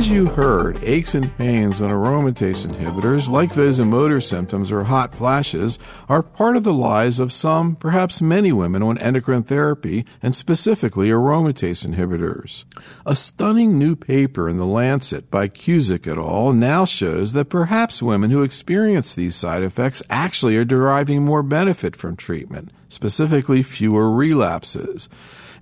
As you heard, aches and pains on aromatase inhibitors, like vasomotor symptoms or hot flashes, are part of the lives of some, perhaps many women on endocrine therapy, and specifically aromatase inhibitors. A stunning new paper in The Lancet by Cuzick et al. now shows that perhaps women who experience these side effects actually are deriving more benefit from treatment, specifically fewer relapses.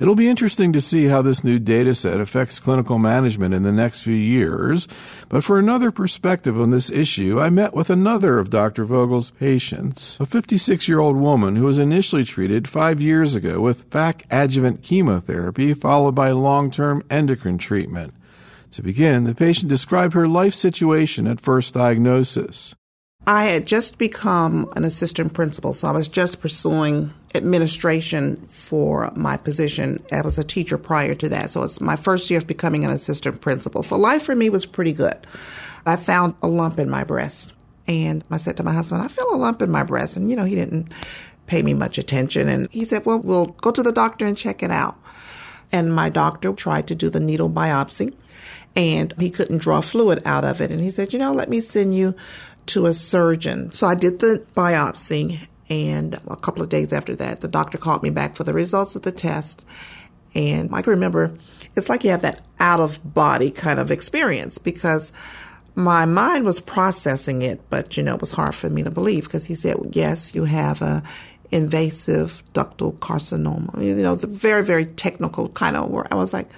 It'll be interesting to see how this new data set affects clinical management in the next few years. But for another perspective on this issue, I met with another of Dr. Vogel's patients, a 56 year old woman who was initially treated five years ago with FAC adjuvant chemotherapy followed by long term endocrine treatment. To begin, the patient described her life situation at first diagnosis. I had just become an assistant principal, so I was just pursuing administration for my position. I was a teacher prior to that, so it's my first year of becoming an assistant principal. So life for me was pretty good. I found a lump in my breast, and I said to my husband, "I feel a lump in my breast," and you know he didn't pay me much attention, and he said, "Well, we'll go to the doctor and check it out." And my doctor tried to do the needle biopsy, and he couldn't draw fluid out of it, and he said, "You know, let me send you." To a surgeon. So I did the biopsy, and a couple of days after that, the doctor called me back for the results of the test. And I can remember it's like you have that out of body kind of experience because my mind was processing it, but you know, it was hard for me to believe because he said, yes, you have a invasive ductal carcinoma. You know, the very, very technical kind of word. I was like,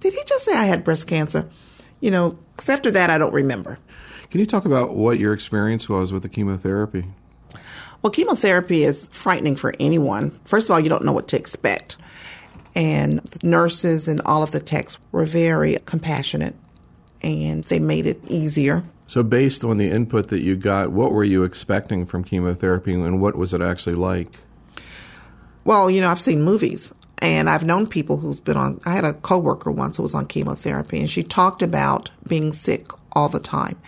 did he just say I had breast cancer? You know, because after that, I don't remember. Can you talk about what your experience was with the chemotherapy? Well, chemotherapy is frightening for anyone. First of all, you don't know what to expect. And the nurses and all of the techs were very compassionate and they made it easier. So, based on the input that you got, what were you expecting from chemotherapy and what was it actually like? Well, you know, I've seen movies and I've known people who's been on. I had a coworker once who was on chemotherapy, and she talked about being sick all the time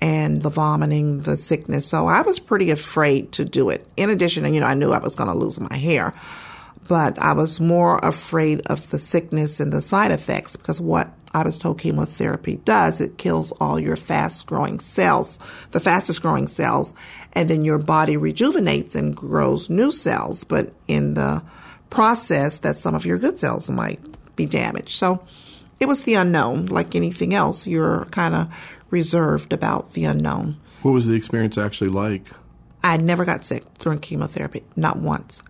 and the vomiting, the sickness. So I was pretty afraid to do it. In addition, and you know, I knew I was going to lose my hair, but I was more afraid of the sickness and the side effects because what I was told chemotherapy does, it kills all your fast growing cells, the fastest growing cells, and then your body rejuvenates and grows new cells. But in the process, that some of your good cells might be damaged. So it was the unknown, like anything else. You're kind of reserved about the unknown. What was the experience actually like? I never got sick during chemotherapy, not once.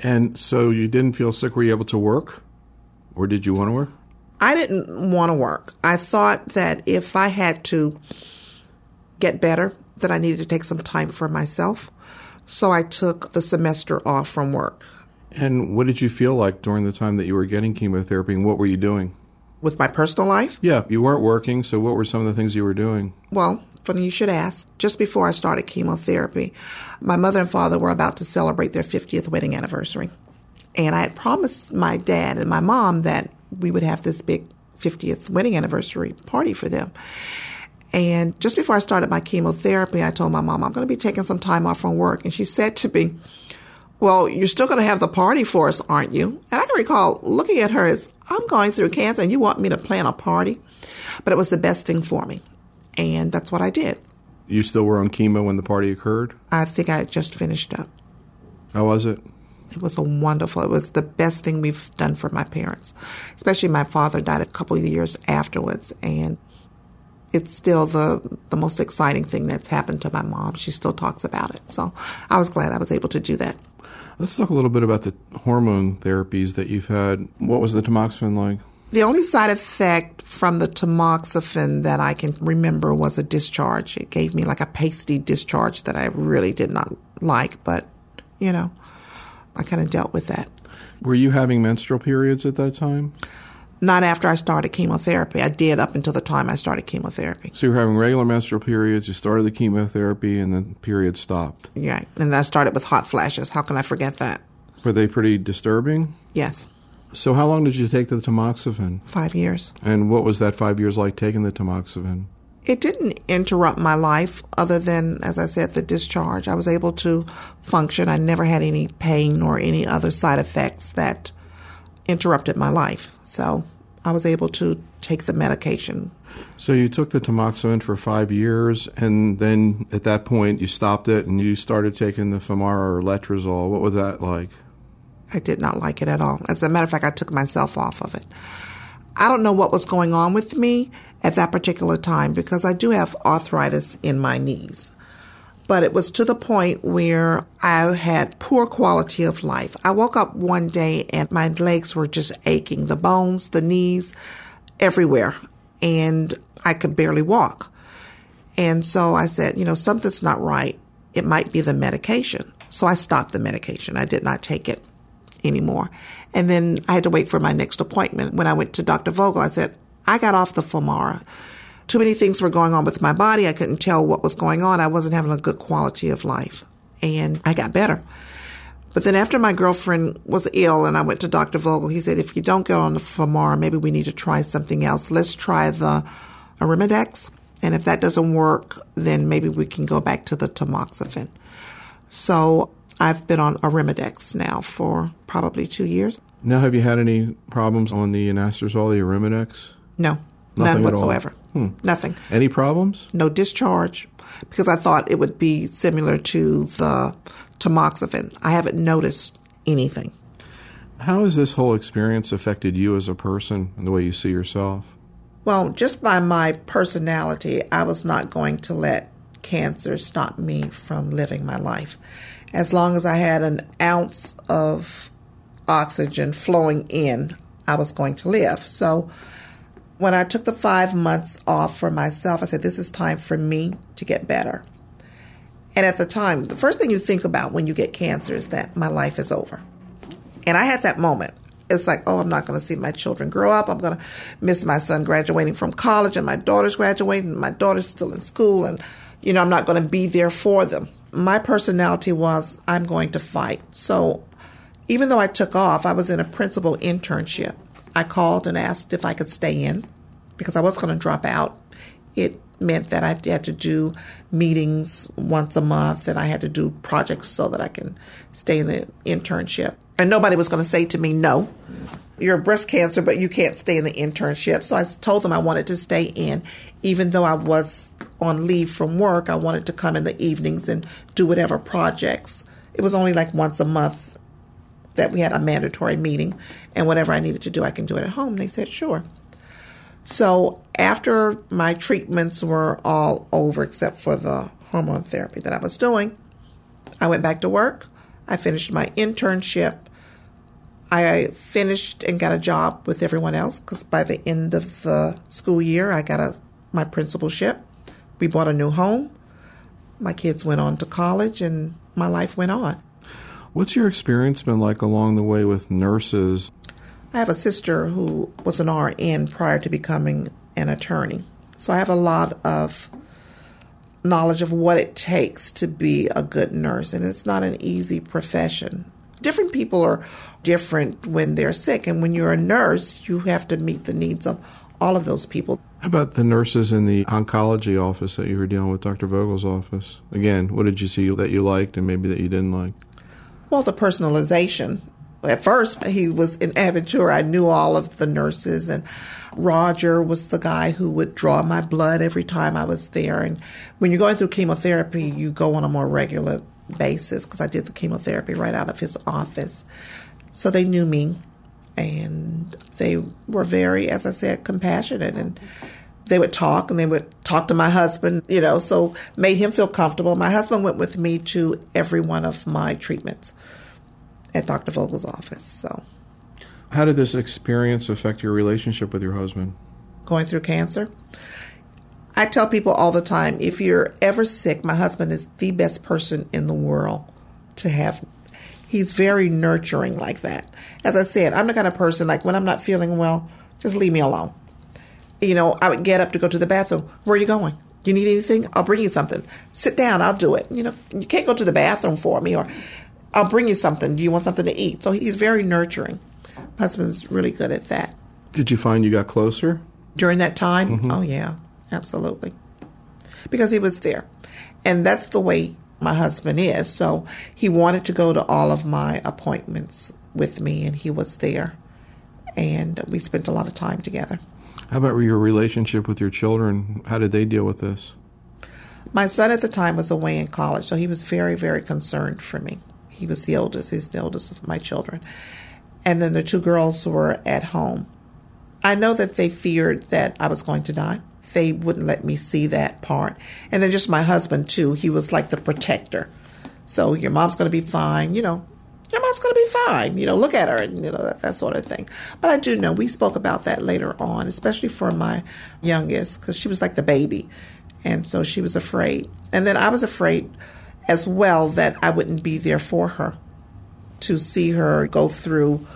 And so you didn't feel sick? Were you able to work? Or did you want to work? I didn't want to work. I thought that if I had to get better, that I needed to take some time for myself. So I took the semester off from work. And what did you feel like during the time that you were getting chemotherapy and what were you doing? with my personal life? Yeah, you weren't working, so what were some of the things you were doing? Well, funny you should ask. Just before I started chemotherapy, my mother and father were about to celebrate their 50th wedding anniversary. And I had promised my dad and my mom that we would have this big 50th wedding anniversary party for them. And just before I started my chemotherapy, I told my mom, I'm going to be taking some time off from work. And she said to me, Well, you're still going to have the party for us, aren't you? And I can recall looking at her as I'm going through cancer and you want me to plan a party? But it was the best thing for me. And that's what I did. You still were on chemo when the party occurred? I think I had just finished up. How was it? It was a wonderful, it was the best thing we've done for my parents. Especially my father died a couple of years afterwards. And it's still the, the most exciting thing that's happened to my mom. She still talks about it. So I was glad I was able to do that. Let's talk a little bit about the hormone therapies that you've had. What was the tamoxifen like? The only side effect from the tamoxifen that I can remember was a discharge. It gave me like a pasty discharge that I really did not like, but you know, I kind of dealt with that. Were you having menstrual periods at that time? Not after I started chemotherapy. I did up until the time I started chemotherapy. So you were having regular menstrual periods, you started the chemotherapy, and the period stopped. Yeah, and I started with hot flashes. How can I forget that? Were they pretty disturbing? Yes. So how long did you take the tamoxifen? Five years. And what was that five years like taking the tamoxifen? It didn't interrupt my life other than, as I said, the discharge. I was able to function. I never had any pain or any other side effects that interrupted my life. So I was able to take the medication. So you took the tamoxifen for five years, and then at that point you stopped it and you started taking the Femara or Letrozole. What was that like? I did not like it at all. As a matter of fact, I took myself off of it. I don't know what was going on with me at that particular time because I do have arthritis in my knees. But it was to the point where I had poor quality of life. I woke up one day and my legs were just aching, the bones, the knees, everywhere. And I could barely walk. And so I said, you know, something's not right. It might be the medication. So I stopped the medication. I did not take it anymore. And then I had to wait for my next appointment. When I went to Dr. Vogel, I said, I got off the Femara. Too many things were going on with my body. I couldn't tell what was going on. I wasn't having a good quality of life. And I got better. But then after my girlfriend was ill and I went to Dr. Vogel, he said, if you don't get on the Femara, maybe we need to try something else. Let's try the Arimidex. And if that doesn't work, then maybe we can go back to the tamoxifen. So I've been on Arimidex now for probably two years. Now, have you had any problems on the anastrozole, the Arimidex? No, Nothing none whatsoever. Hmm. Nothing. Any problems? No discharge because I thought it would be similar to the tamoxifen. I haven't noticed anything. How has this whole experience affected you as a person and the way you see yourself? Well, just by my personality, I was not going to let cancer stop me from living my life. As long as I had an ounce of oxygen flowing in, I was going to live. So when I took the five months off for myself, I said, This is time for me to get better. And at the time, the first thing you think about when you get cancer is that my life is over. And I had that moment. It's like, oh, I'm not going to see my children grow up. I'm going to miss my son graduating from college and my daughter's graduating. And my daughter's still in school. And, you know, I'm not going to be there for them. My personality was, I'm going to fight. So even though I took off, I was in a principal internship. I called and asked if I could stay in because I was going to drop out. It meant that I had to do meetings once a month and I had to do projects so that I can stay in the internship. And nobody was going to say to me, no, you're breast cancer, but you can't stay in the internship. So I told them I wanted to stay in. Even though I was on leave from work, I wanted to come in the evenings and do whatever projects. It was only like once a month that we had a mandatory meeting, and whatever I needed to do, I can do it at home. They said, sure. So after my treatments were all over, except for the hormone therapy that I was doing, I went back to work. I finished my internship. I finished and got a job with everyone else because by the end of the school year, I got a, my principalship. We bought a new home. My kids went on to college, and my life went on. What's your experience been like along the way with nurses? I have a sister who was an RN prior to becoming an attorney. So I have a lot of knowledge of what it takes to be a good nurse, and it's not an easy profession. Different people are different when they're sick, and when you're a nurse, you have to meet the needs of all of those people. How about the nurses in the oncology office that you were dealing with, Dr. Vogel's office? Again, what did you see that you liked and maybe that you didn't like? Well, the personalization. At first, he was in Aventura. I knew all of the nurses, and Roger was the guy who would draw my blood every time I was there. And when you're going through chemotherapy, you go on a more regular basis because I did the chemotherapy right out of his office. So they knew me, and they were very, as I said, compassionate and they would talk and they would talk to my husband, you know, so made him feel comfortable. My husband went with me to every one of my treatments at Dr. Vogel's office. So, how did this experience affect your relationship with your husband? Going through cancer. I tell people all the time if you're ever sick, my husband is the best person in the world to have. He's very nurturing like that. As I said, I'm the kind of person like when I'm not feeling well, just leave me alone you know, I would get up to go to the bathroom. Where are you going? You need anything? I'll bring you something. Sit down, I'll do it. You know, you can't go to the bathroom for me, or I'll bring you something. Do you want something to eat? So he's very nurturing. My husband's really good at that. Did you find you got closer? During that time? Mm-hmm. Oh, yeah, absolutely. Because he was there. And that's the way my husband is. So he wanted to go to all of my appointments with me, and he was there. and we spent a lot of time together. How about your relationship with your children? How did they deal with this? My son at the time was away in college, so he was very, very concerned for me. He was the oldest, he's the oldest of my children. And then the two girls were at home. I know that they feared that I was going to die. They wouldn't let me see that part. And then just my husband, too. He was like the protector. So your mom's going to be fine, you know, your mom's going to be fine. You know, look at her and, you know, that, that, sort of thing. But I do know we spoke about that later on, especially for my youngest, because she was like the baby. And so she was afraid. And then I was afraid as well that I wouldn't be there for her to see her go through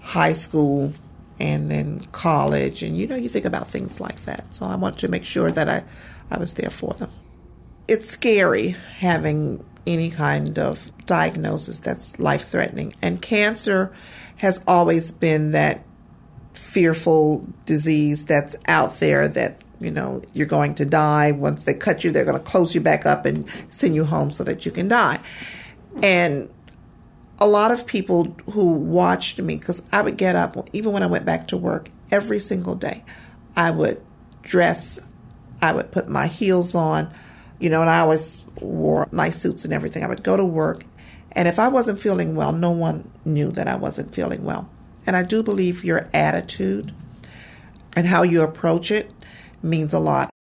high school and then college. And, you know, you think about things like that. So I want to make sure that I, I was there for them. It's scary having any kind of diagnosis that's life threatening. And cancer has always been that fearful disease that's out there that you know you're going to die once they cut you they're going to close you back up and send you home so that you can die and a lot of people who watched me because i would get up even when i went back to work every single day i would dress i would put my heels on you know and i always wore nice suits and everything. I would go to work, and if I wasn't feeling well, no one knew that I wasn't feeling well. And I do believe your attitude and how you approach it means a lot.